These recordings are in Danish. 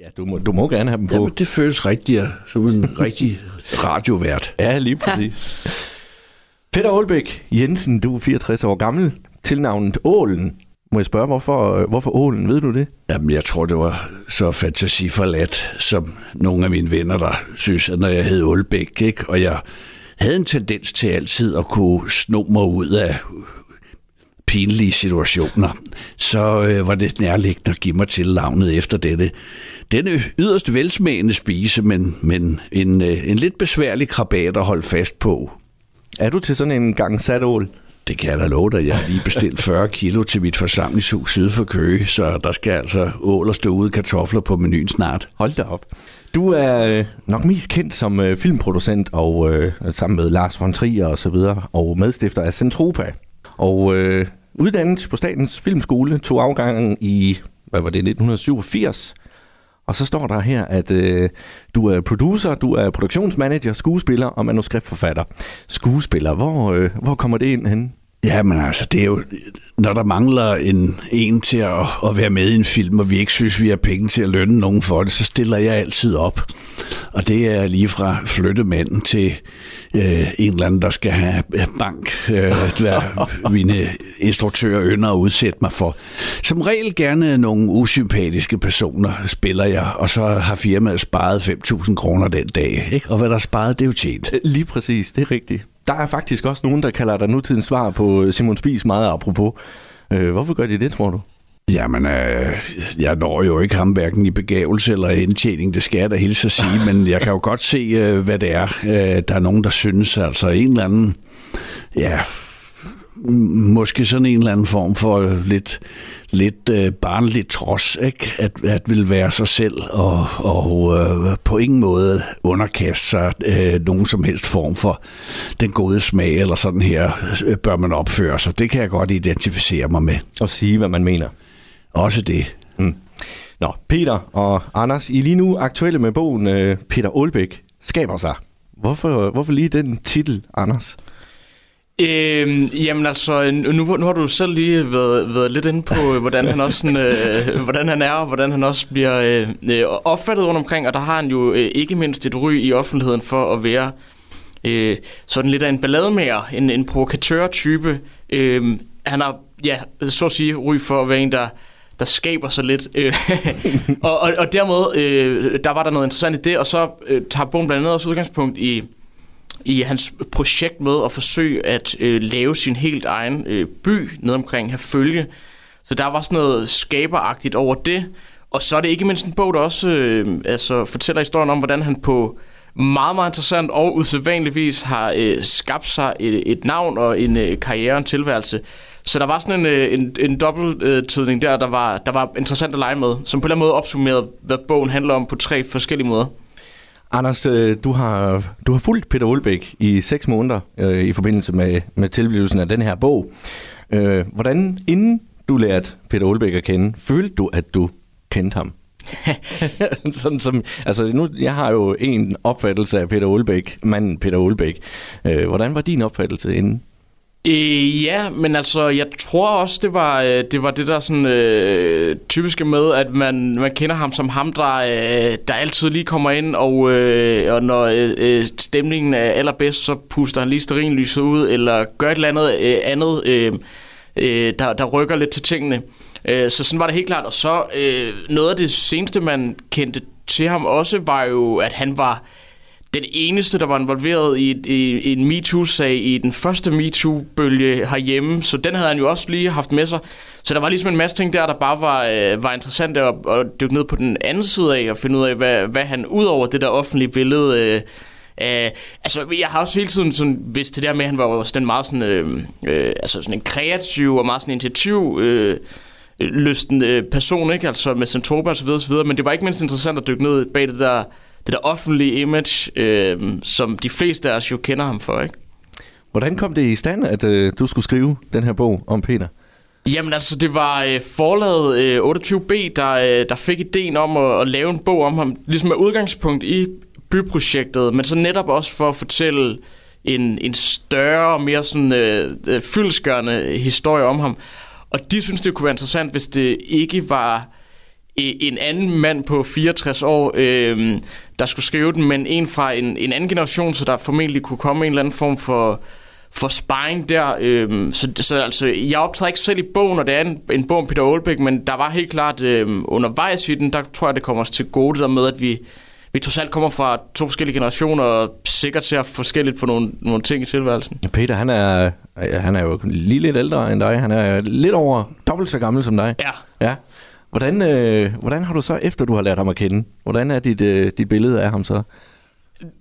Ja, du må, du må gerne have dem på. Jamen, det føles rigtigt som en rigtig radiovært. Ja, lige præcis. Peter Aalbæk Jensen, du er 64 år gammel. Tilnavnet Ålen. Må jeg spørge, hvorfor, hvorfor Ålen? Ved du det? Jamen, jeg tror, det var så fantasiforladt, som nogle af mine venner, der synes, at når jeg hed Aalbæk, ikke? og jeg havde en tendens til altid at kunne sno mig ud af pinlige situationer, så øh, var det nærliggende at give mig til navnet efter dette. Denne yderst velsmagende spise, men, men en, øh, en lidt besværlig krabat at holde fast på. Er du til sådan en gang sat ål? Det kan jeg da love dig. Jeg har lige bestilt 40 kilo til mit forsamlingshus syd for Køge, så der skal altså ål og stå ude kartofler på menuen snart. Hold da op. Du er øh, nok mest kendt som øh, filmproducent og øh, sammen med Lars von Trier og så videre, og medstifter af Centropa. Og øh, uddannet på Statens Filmskole, tog afgangen i, hvad var det, 1987. Og så står der her, at øh, du er producer, du er produktionsmanager, skuespiller og manuskriptforfatter. Skuespiller, hvor, øh, hvor kommer det ind hen? Ja, men altså, det er jo, når der mangler en, en til at, at være med i en film, og vi ikke synes, vi har penge til at lønne nogen for det, så stiller jeg altid op. Og det er lige fra flyttemanden til øh, en eller anden, der skal have bank, øh, hvad mine instruktører ønsker at udsætte mig for. Som regel gerne nogle usympatiske personer spiller jeg, og så har firmaet sparet 5.000 kroner den dag. Ikke? Og hvad der er sparet, det er jo tjent. Lige præcis, det er rigtigt. Der er faktisk også nogen, der kalder dig nutidens svar på øh, Simon Spies meget apropos. Øh, hvorfor gør de det, tror du? Jamen, øh, jeg når jo ikke ham hverken i begævelse eller indtjening, det skal jeg da hilse at sige, men jeg kan jo godt se, øh, hvad det er. Øh, der er nogen, der synes, altså en eller anden, ja, måske sådan en eller anden form for lidt, lidt øh, barnligt trods, ikke? At, at vil være sig selv og, og øh, på ingen måde underkaste sig øh, nogen som helst form for den gode smag, eller sådan her øh, bør man opføre sig. Det kan jeg godt identificere mig med. Og sige, hvad man mener. Også det. Mm. Nå, Peter og Anders, I lige nu aktuelle med bogen øh, Peter Aalbæk skaber sig. Hvorfor, hvorfor lige den titel, Anders? Øhm, jamen altså, nu, nu har du selv lige været, været lidt inde på, hvordan han også sådan, øh, hvordan han er, og hvordan han også bliver øh, opfattet rundt omkring, og der har han jo øh, ikke mindst et ry i offentligheden for at være øh, sådan lidt af en ballademager, en, en provokatør-type. Øh, han har, ja, så at sige, ry for at være en, der der skaber sig lidt. Øh, og, og, og dermed, øh, der var der noget interessant i det, og så øh, tager bogen blandt andet også udgangspunkt i, i hans projekt med at forsøge at øh, lave sin helt egen øh, by ned omkring her følge. Så der var sådan noget skaberagtigt over det. Og så er det ikke mindst en bog, der også øh, altså, fortæller historien om, hvordan han på meget, meget interessant og usædvanligvis har øh, skabt sig et, et navn og en øh, karriere og en tilværelse, så der var sådan en, øh, en, en dobbelttydning der, der var, der var interessant at lege med, som på en eller anden måde opsummerede, hvad bogen handler om på tre forskellige måder. Anders, øh, du har, du har fulgt Peter Olbæk i seks måneder øh, i forbindelse med, med tilblivelsen af den her bog. Øh, hvordan, inden du lærte Peter Olbæk at kende, følte du, at du kendte ham? Sådan som, altså nu, jeg har jo en opfattelse af Peter Olbæk, manden Peter Olbæk. Øh, hvordan var din opfattelse inden? Øh, ja, men altså, jeg tror også, det var øh, det, var det der sådan øh, typiske med, at man, man kender ham som ham, der, øh, der altid lige kommer ind, og, øh, og når øh, øh, stemningen er allerbedst, så puster han lige sterinlyset ud, eller gør et eller andet øh, andet, øh, øh, der, der rykker lidt til tingene. Øh, så sådan var det helt klart. Og så øh, noget af det seneste, man kendte til ham også, var jo, at han var den eneste, der var involveret i, i, i en MeToo-sag i den første MeToo-bølge herhjemme, så den havde han jo også lige haft med sig. Så der var ligesom en masse ting der, der bare var, øh, var interessant at, at dykke ned på den anden side af og finde ud af, hvad, hvad han ud over det der offentlige billede... Øh, Uh, altså, jeg har også hele tiden sådan, vidst det der med, at han var også den meget sådan, øh, øh, altså sådan en kreativ og meget sådan initiativ øh, øh lysten øh, person, ikke? Altså med Centropa og så videre, og så videre. Men det var ikke mindst interessant at dykke ned bag det der det der offentlige image, øh, som de fleste af os jo kender ham for, ikke? Hvordan kom det i stand, at øh, du skulle skrive den her bog om Peter? Jamen altså, det var øh, forlaget øh, 28B, der, øh, der fik ideen om at, at lave en bog om ham, ligesom med udgangspunkt i byprojektet, men så netop også for at fortælle en, en større mere sådan øh, øh fyldskørende historie om ham. Og de synes, det kunne være interessant, hvis det ikke var en anden mand på 64 år, øh, der skulle skrive den, men en fra en, en anden generation, så der formentlig kunne komme en eller anden form for, for sparring der. Øh, så, så altså, jeg optræder ikke selv i bogen, og det er en, en bog om Peter Aalbæk, men der var helt klart øh, undervejs i den, der tror jeg, det kommer os til gode, der med, at vi, vi trods alt kommer fra to forskellige generationer, og sikkert ser forskelligt på nogle, nogle ting i tilværelsen. Peter, han er, han er jo lige lidt ældre end dig. Han er lidt over dobbelt så gammel som dig. Ja. Ja. Hvordan, øh, hvordan har du så, efter du har lært ham at kende, hvordan er dit, øh, dit billede af ham så?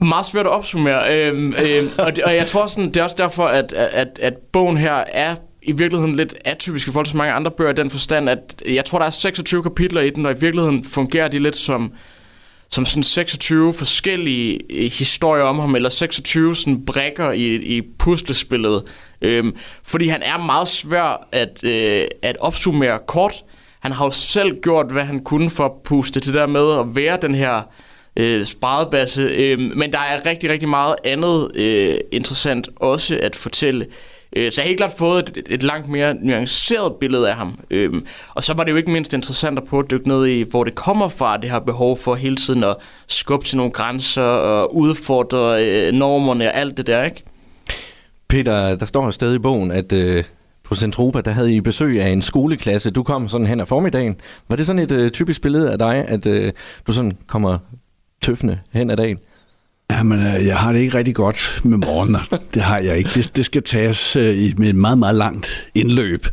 Meget svært at opsummere, øhm, øhm, og, det, og jeg tror sådan, det er også derfor, at, at, at bogen her er i virkeligheden lidt atypisk i forhold til så mange andre bøger i den forstand, at jeg tror, der er 26 kapitler i den, og i virkeligheden fungerer de lidt som, som sådan 26 forskellige øh, historier om ham, eller 26 sådan brækker i, i puslespillet. Øhm, fordi han er meget svær at, øh, at opsummere kort, han har jo selv gjort, hvad han kunne for at puste til der med at være den her øh, sparebasse. Øh, men der er rigtig, rigtig meget andet øh, interessant også at fortælle. Øh, så jeg har helt klart fået et, et langt mere nuanceret billede af ham. Øh, og så var det jo ikke mindst interessant at prøve at dykke ned i, hvor det kommer fra, det her behov for hele tiden at skubbe til nogle grænser og udfordre øh, normerne og alt det der, ikke? Peter, der står et sted i bogen, at øh, på Centropa, der havde I besøg af en skoleklasse. Du kom sådan hen ad formiddagen. Var det sådan et øh, typisk billede af dig, at øh, du sådan kommer tøffende hen ad dagen? Jamen, øh, jeg har det ikke rigtig godt med morgener. Det har jeg ikke. Det, det skal tages øh, med et meget, meget langt indløb.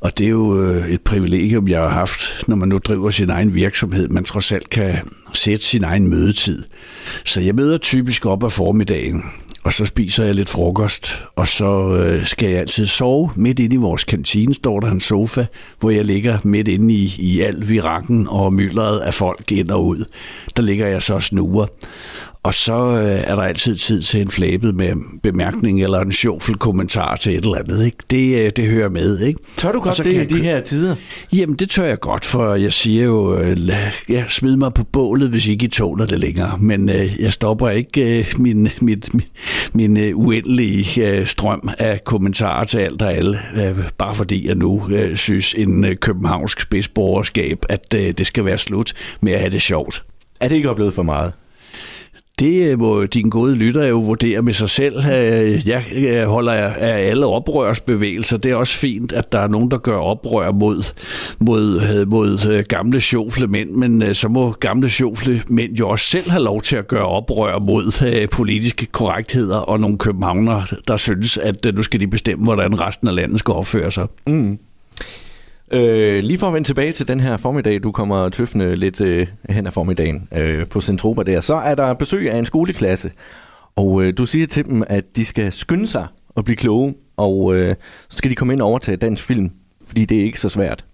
Og det er jo øh, et privilegium, jeg har haft, når man nu driver sin egen virksomhed. Man trods alt kan sætte sin egen mødetid. Så jeg møder typisk op af formiddagen og så spiser jeg lidt frokost, og så øh, skal jeg altid sove. Midt inde i vores kantine står der en sofa, hvor jeg ligger midt inde i, i al virakken og myldret af folk ind og ud. Der ligger jeg så og snuger. Og så øh, er der altid tid til en flabet med bemærkning eller en sjovfuld kommentar til et eller andet. Ikke? Det, øh, det hører med. Ikke? Tør du godt det i de her tider? Jamen, det tør jeg godt, for jeg siger jo, øh, jeg smider mig på bålet, hvis ikke I tåler det længere. Men øh, jeg stopper ikke øh, min, mit, min, min øh, uendelige øh, strøm af kommentarer til alt og alle, øh, bare fordi jeg nu øh, synes en øh, københavnsk spidsborgerskab, at øh, det skal være slut med at have det sjovt. Er det ikke oplevet for meget? Det øh, må din gode lytter jo vurdere med sig selv. Øh, jeg holder af alle oprørsbevægelser. Det er også fint, at der er nogen, der gør oprør mod, mod, øh, mod gamle sjofle mænd, men så må gamle sjofle mænd jo også selv have lov til at gøre oprør mod politiske korrektheder og nogle københavner, der synes, at nu skal de bestemme, hvordan resten af landet skal opføre sig. Mm. Øh, lige for at vende tilbage til den her formiddag, du kommer tøffende lidt øh, hen af formiddagen øh, på Centropa der, så er der besøg af en skoleklasse, og øh, du siger til dem, at de skal skynde sig og blive kloge, og øh, så skal de komme ind og overtage dansk film, fordi det er ikke så svært.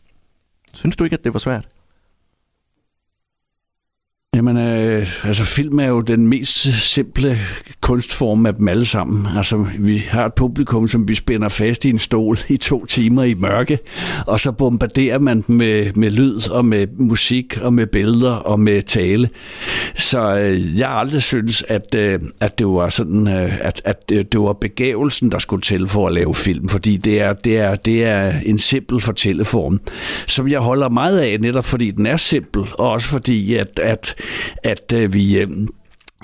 Synes du ikke, at det var svært? Jamen, øh, altså film er jo den mest simple kunstform af dem alle sammen. Altså, vi har et publikum, som vi spænder fast i en stol i to timer i mørke, og så bombarderer man dem med, med lyd og med musik og med billeder og med tale. Så øh, jeg har aldrig syntes, at, øh, at det var sådan, øh, at, at det var begavelsen, der skulle til for at lave film, fordi det er, det er, det er en simpel fortælleform, som jeg holder meget af, netop fordi den er simpel, og også fordi, at, at at øh, vi øh,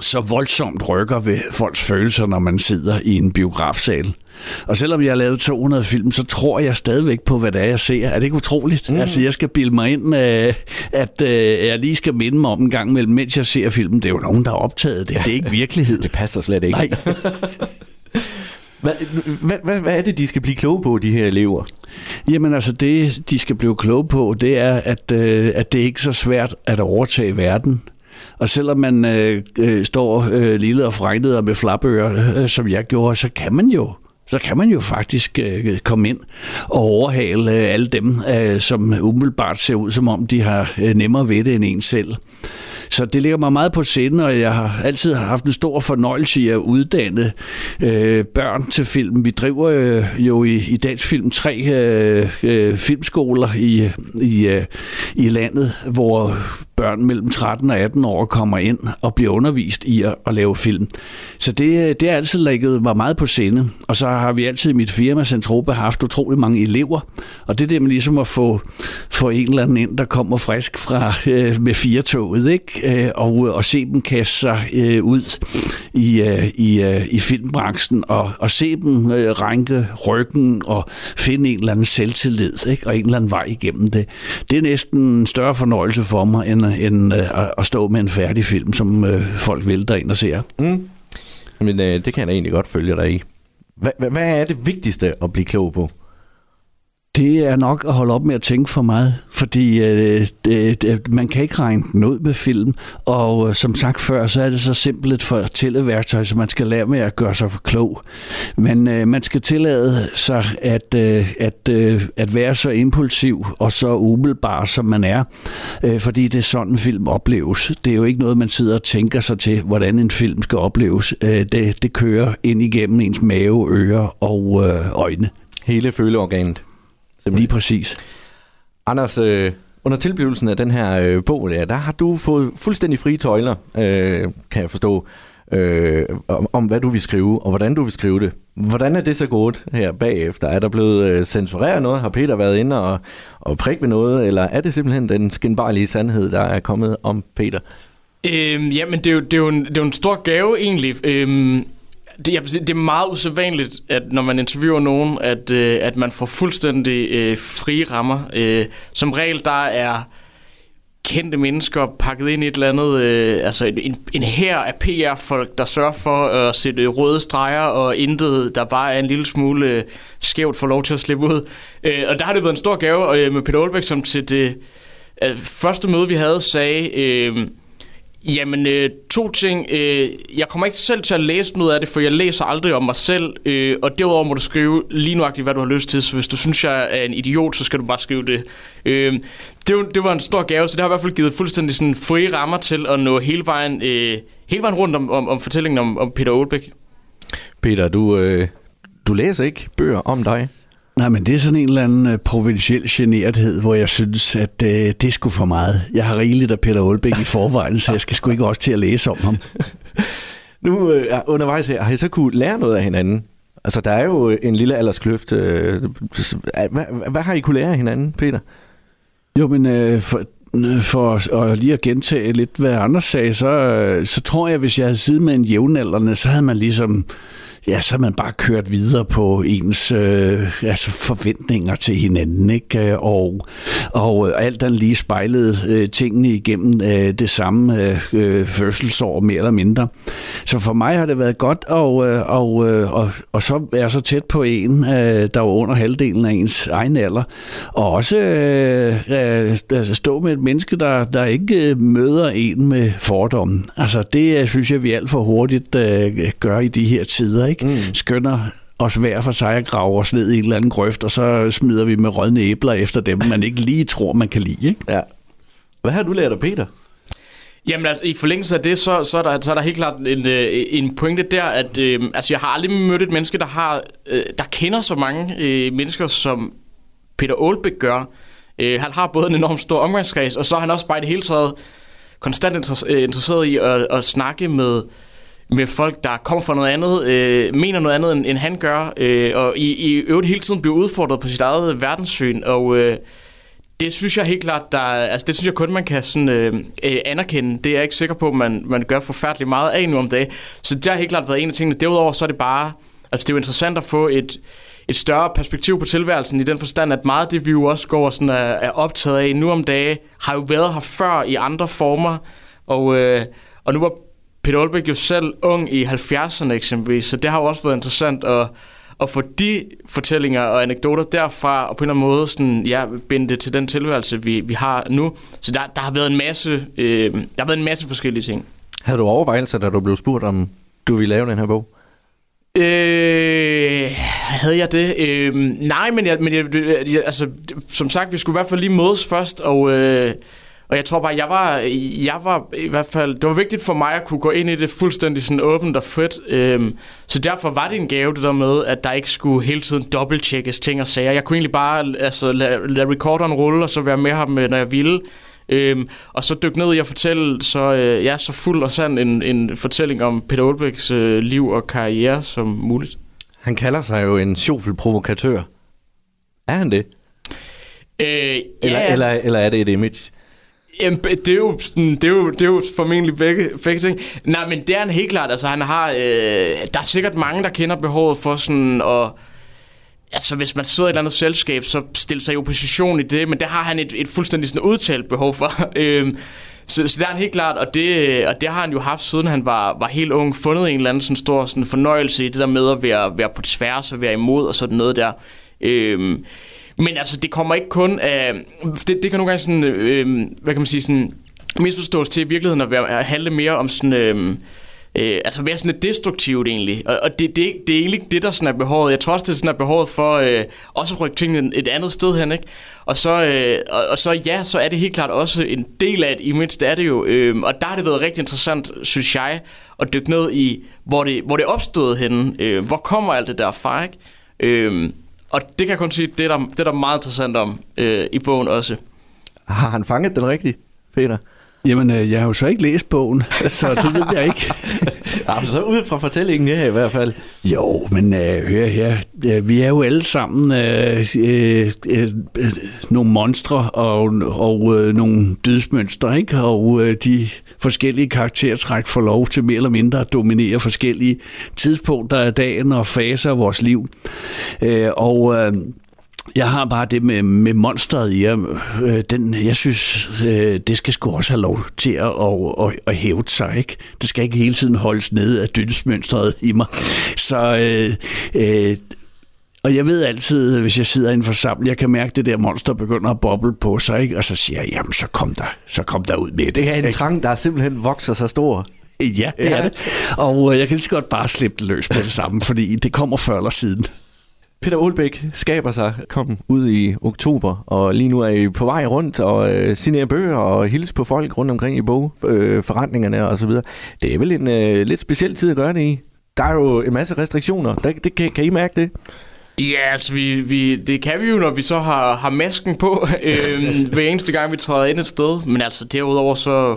så voldsomt rykker ved folks følelser, når man sidder i en biografsal. Og selvom jeg har lavet 200 film, så tror jeg stadigvæk på, hvad det er, jeg ser. Er det ikke utroligt? Mm. Altså, jeg skal bilde mig ind, øh, at øh, jeg lige skal minde mig om en gang mellem, mens jeg ser filmen. Det er jo nogen, der har optaget det. Det er ikke virkelighed. det passer slet ikke. Nej. Hvad, hvad, hvad, hvad er det, de skal blive kloge på, de her elever? Jamen altså, det de skal blive kloge på, det er, at, øh, at det er ikke så svært at overtage verden. Og selvom man øh, øh, står øh, lille og fregnet med flapører, øh, som jeg gjorde, så kan man jo så kan man jo faktisk øh, komme ind og overhale øh, alle dem, øh, som umiddelbart ser ud, som om de har øh, nemmere ved det end en selv. Så det ligger mig meget på sinde, og jeg har altid haft en stor fornøjelse i at uddanne øh, børn til film. Vi driver øh, jo i, i dansk film tre øh, øh, filmskoler i, i, øh, i landet, hvor børn mellem 13 og 18 år kommer ind og bliver undervist i at, at lave film. Så det, det er altid lægget mig meget på sinde. Og så har vi altid i mit firma Centropa haft utrolig mange elever. Og det er det med ligesom at få, få en eller anden ind, der kommer frisk fra øh, med firetoget, ikke? Øh, og, og se dem kaste sig øh, ud i, øh, i, øh, i filmbranchen og, og se dem øh, rænke ryggen og finde en eller anden selvtillid ikke? og en eller anden vej igennem det. Det er næsten en større fornøjelse for mig, end, end øh, at stå med en færdig film, som øh, folk vælter ind og ser. Mm. Men øh, det kan jeg da egentlig godt følge dig i. Hvad, hvad er det vigtigste at blive klog på? Det er nok at holde op med at tænke for meget, fordi øh, det, det, man kan ikke regne den ud med film, og øh, som sagt før, så er det så simpelt et fortælleværktøj, så man skal lære med at gøre sig for klog. Men øh, man skal tillade sig at, øh, at, øh, at være så impulsiv og så umiddelbar, som man er, øh, fordi det er sådan en film opleves. Det er jo ikke noget, man sidder og tænker sig til, hvordan en film skal opleves. Øh, det, det kører ind igennem ens mave, ører og øh, øjne. Hele føleorganet. Simpelthen. Lige præcis. Anders, øh, under tilblivelsen af den her øh, bog, der, der har du fået fuldstændig frie tøjler, øh, kan jeg forstå, øh, om, om hvad du vil skrive, og hvordan du vil skrive det. Hvordan er det så gået her bagefter? Er der blevet øh, censureret noget? Har Peter været inde og, og prikke ved noget? Eller er det simpelthen den skinbarlige sandhed, der er kommet om Peter? Øhm, jamen, det er, jo, det, er jo en, det er jo en stor gave egentlig. Øhm, det, jeg sige, det er meget usædvanligt, at når man interviewer nogen, at, øh, at man får fuldstændig øh, frie rammer. Øh, som regel, der er kendte mennesker pakket ind i et eller andet, øh, altså en, en her af PR-folk, der sørger for at sætte røde streger, og intet, der bare er en lille smule øh, skævt, får lov til at slippe ud. Øh, og der har det været en stor gave øh, med Peter Olbæk, som til det øh, første møde, vi havde, sagde... Øh, Jamen, øh, to ting. Øh, jeg kommer ikke selv til at læse noget af det, for jeg læser aldrig om mig selv. Øh, og derudover må du skrive lige nuagtigt, hvad du har lyst til. Så hvis du synes, jeg er en idiot, så skal du bare skrive det. Øh, det, det var en stor gave, så det har i hvert fald givet fuldstændig sådan frie rammer til at nå hele vejen, øh, hele vejen rundt om, om, om fortællingen om, om Peter Olbæk. Peter, du, øh, du læser ikke bøger om dig? Nej, men det er sådan en eller anden uh, provinciel generthed, hvor jeg synes, at uh, det er sgu for meget. Jeg har rigeligt af Peter Olbæk i forvejen, så jeg skal sgu ikke også til at læse om ham. nu uh, undervejs her, har I så kunne lære noget af hinanden? Altså, der er jo en lille alderskløft. Uh, hvad, hvad har I kunne lære af hinanden, Peter? Jo, men uh, for, for at lige at gentage lidt, hvad andre sagde, så, så tror jeg, hvis jeg havde siddet med en jævnaldrende, så havde man ligesom ja, så har man bare kørt videre på ens øh, altså forventninger til hinanden, ikke? Øh, og, og øh, alt den lige spejlede øh, tingene igennem øh, det samme øh, øh, fødselsår, mere eller mindre. Så for mig har det været godt, og, øh, og, øh, og, og så er så tæt på en, øh, der var under halvdelen af ens egen alder, og også øh, øh, altså stå med et menneske, der, der ikke møder en med fordomme. Altså det synes jeg, vi alt for hurtigt øh, gør i de her tider, ikke? Ikke? Mm. Skønner os hver for sig at grave os ned i en eller anden grøft, og så smider vi med rådne æbler efter dem, man ikke lige tror, man kan lide. Ikke? Ja. Hvad har du lært af Peter? Jamen altså, i forlængelse af det, så, så, er, der, så er der helt klart en, øh, en pointe der, at øh, altså, jeg har aldrig mødt et menneske, der, har, øh, der kender så mange øh, mennesker, som Peter Aalbæk gør. Øh, han har både en enormt stor omgangskreds, og så er han også bare i det hele taget konstant øh, interesseret i at, at snakke med med folk, der kommer fra noget andet, øh, mener noget andet, end, end han gør, øh, og i, i øvrigt hele tiden bliver udfordret på sit eget verdenssyn, og øh, det synes jeg helt klart, der, altså det synes jeg kun, man kan sådan, øh, øh, anerkende. Det er jeg ikke sikker på, at man, man gør forfærdeligt meget af nu om dagen. Så det har helt klart været en af tingene. Derudover så er det bare, altså det er jo interessant at få et, et større perspektiv på tilværelsen i den forstand, at meget af det, vi jo også går sådan er, er optaget af nu om dagen, har jo været her før i andre former, og, øh, og nu var Peter Olbæk jo selv ung i 70'erne eksempelvis, så det har jo også været interessant at, at få de fortællinger og anekdoter derfra, og på en eller anden måde sådan, ja, binde det til den tilværelse, vi, vi har nu. Så der, der, har været en masse, øh, der har været en masse forskellige ting. Havde du overvejelser, da du blev spurgt, om du ville lave den her bog? Øh, havde jeg det? Øh, nej, men, jeg, men jeg, jeg, altså, som sagt, vi skulle i hvert fald lige mødes først, og... Øh, og jeg tror bare, jeg var, jeg var i hvert fald, det var vigtigt for mig at kunne gå ind i det fuldstændig sådan åbent og frit. Øhm, så derfor var det en gave det der med, at der ikke skulle hele tiden dobbelttjekkes ting og sager. Jeg kunne egentlig bare altså, lade, lade recorderen rulle, og så være med ham, når jeg ville. Øhm, og så dykke ned i at fortælle så, øh, ja, så fuld og sand en, en fortælling om Peter Olbæks øh, liv og karriere som muligt. Han kalder sig jo en sjofel provokatør. Er han det? Øh, Eller, ja, eller, eller er det et image? Jamen, det er jo, sådan, det er jo, det er jo formentlig begge, begge ting. Nej, men det er han helt klart. Altså, han har, øh, der er sikkert mange, der kender behovet for sådan at... Altså, hvis man sidder i et eller andet selskab, så stiller sig i opposition i det, men det har han et, et fuldstændig sådan udtalt behov for. øhm, så, så det er han helt klart, og det, og det har han jo haft, siden han var, var helt ung, fundet en eller anden sådan stor sådan fornøjelse i det der med at være, være på tværs og være imod og sådan noget der. Øhm, men altså, det kommer ikke kun af... Det, det kan nogle gange sådan... Øh, hvad kan man sige? Sådan, misforstås til i virkeligheden at, være, at handle mere om sådan... Øh, øh, altså være sådan lidt destruktivt egentlig. Og, og det, det, det er egentlig ikke det, der sådan er behovet. Jeg tror også, det er sådan er behovet for øh, også at rykke tingene et andet sted hen, ikke? Og så, øh, og, og så ja, så er det helt klart også en del af et image, det er det jo. Øh, og der har det været rigtig interessant, synes jeg, at dykke ned i, hvor det, hvor det opstod henne. Øh, hvor kommer alt det der fra, ikke? Øh, og det kan jeg kun sige, det er der, det er der meget interessant om øh, i bogen også. Har han fanget den rigtigt, Peter? Jamen, øh, jeg har jo så ikke læst bogen, så det ved jeg ikke. ja, så ud fra fortællingen her i hvert fald. Jo, men øh, hør her, vi er jo alle sammen øh, øh, øh, nogle monstre og, og øh, nogle dødsmønstre, ikke? Og øh, de forskellige karaktertræk får lov til mere eller mindre at dominere forskellige tidspunkter af dagen og faser af vores liv. Øh, og... Øh, jeg har bare det med, med monsteret i jer. Øh, den, jeg synes, øh, det skal sgu også have lov til at, at, at, at hæve sig. Ikke? Det skal ikke hele tiden holdes nede af dødsmønstret i mig. Så øh, øh, og jeg ved altid, hvis jeg sidder i en forsamling, jeg kan mærke, at det der monster begynder at boble på sig, ikke? og så siger jeg, jamen så kom der, så kom der ud med det. Det er en trang, der simpelthen vokser så stor. Ja, det ja. er det. Og øh, jeg kan lige så godt bare slippe det løs med det samme, fordi det kommer før eller siden. Peter Olbæk skaber sig, kom ud i oktober, og lige nu er I på vej rundt og øh, signere bøger og hilse på folk rundt omkring i bogforretningerne øh, og så videre. Det er vel en øh, lidt speciel tid at gøre det i. Der er jo en masse restriktioner. Der, det, kan, kan I mærke det? Ja, altså vi, vi, det kan vi jo, når vi så har, har masken på øh, hver eneste gang, vi træder ind et sted. Men altså derudover så,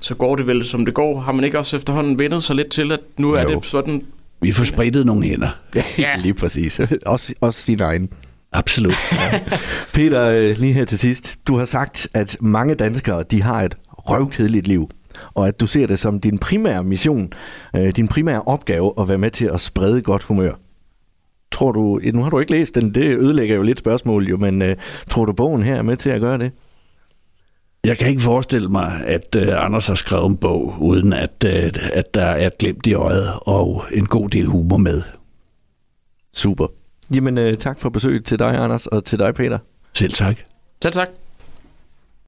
så går det vel, som det går. Har man ikke også efterhånden vendet sig lidt til, at nu er jo. det sådan vi får spredt nogle hænder. Ja, lige præcis. Også, også sin egen. Absolut. Ja. Peter, øh, lige her til sidst. Du har sagt, at mange danskere de har et røvkedeligt liv, og at du ser det som din primære mission, øh, din primære opgave at være med til at sprede godt humør. Tror du, nu har du ikke læst den, det ødelægger jo lidt spørgsmål jo, men uh, tror du bogen her er med til at gøre det? Jeg kan ikke forestille mig, at uh, Anders har skrevet en bog, uden at, uh, at der er glemt i øjet og en god del humor med. Super. Jamen uh, tak for besøget til dig, Anders, og til dig, Peter. Selv tak. Selv tak.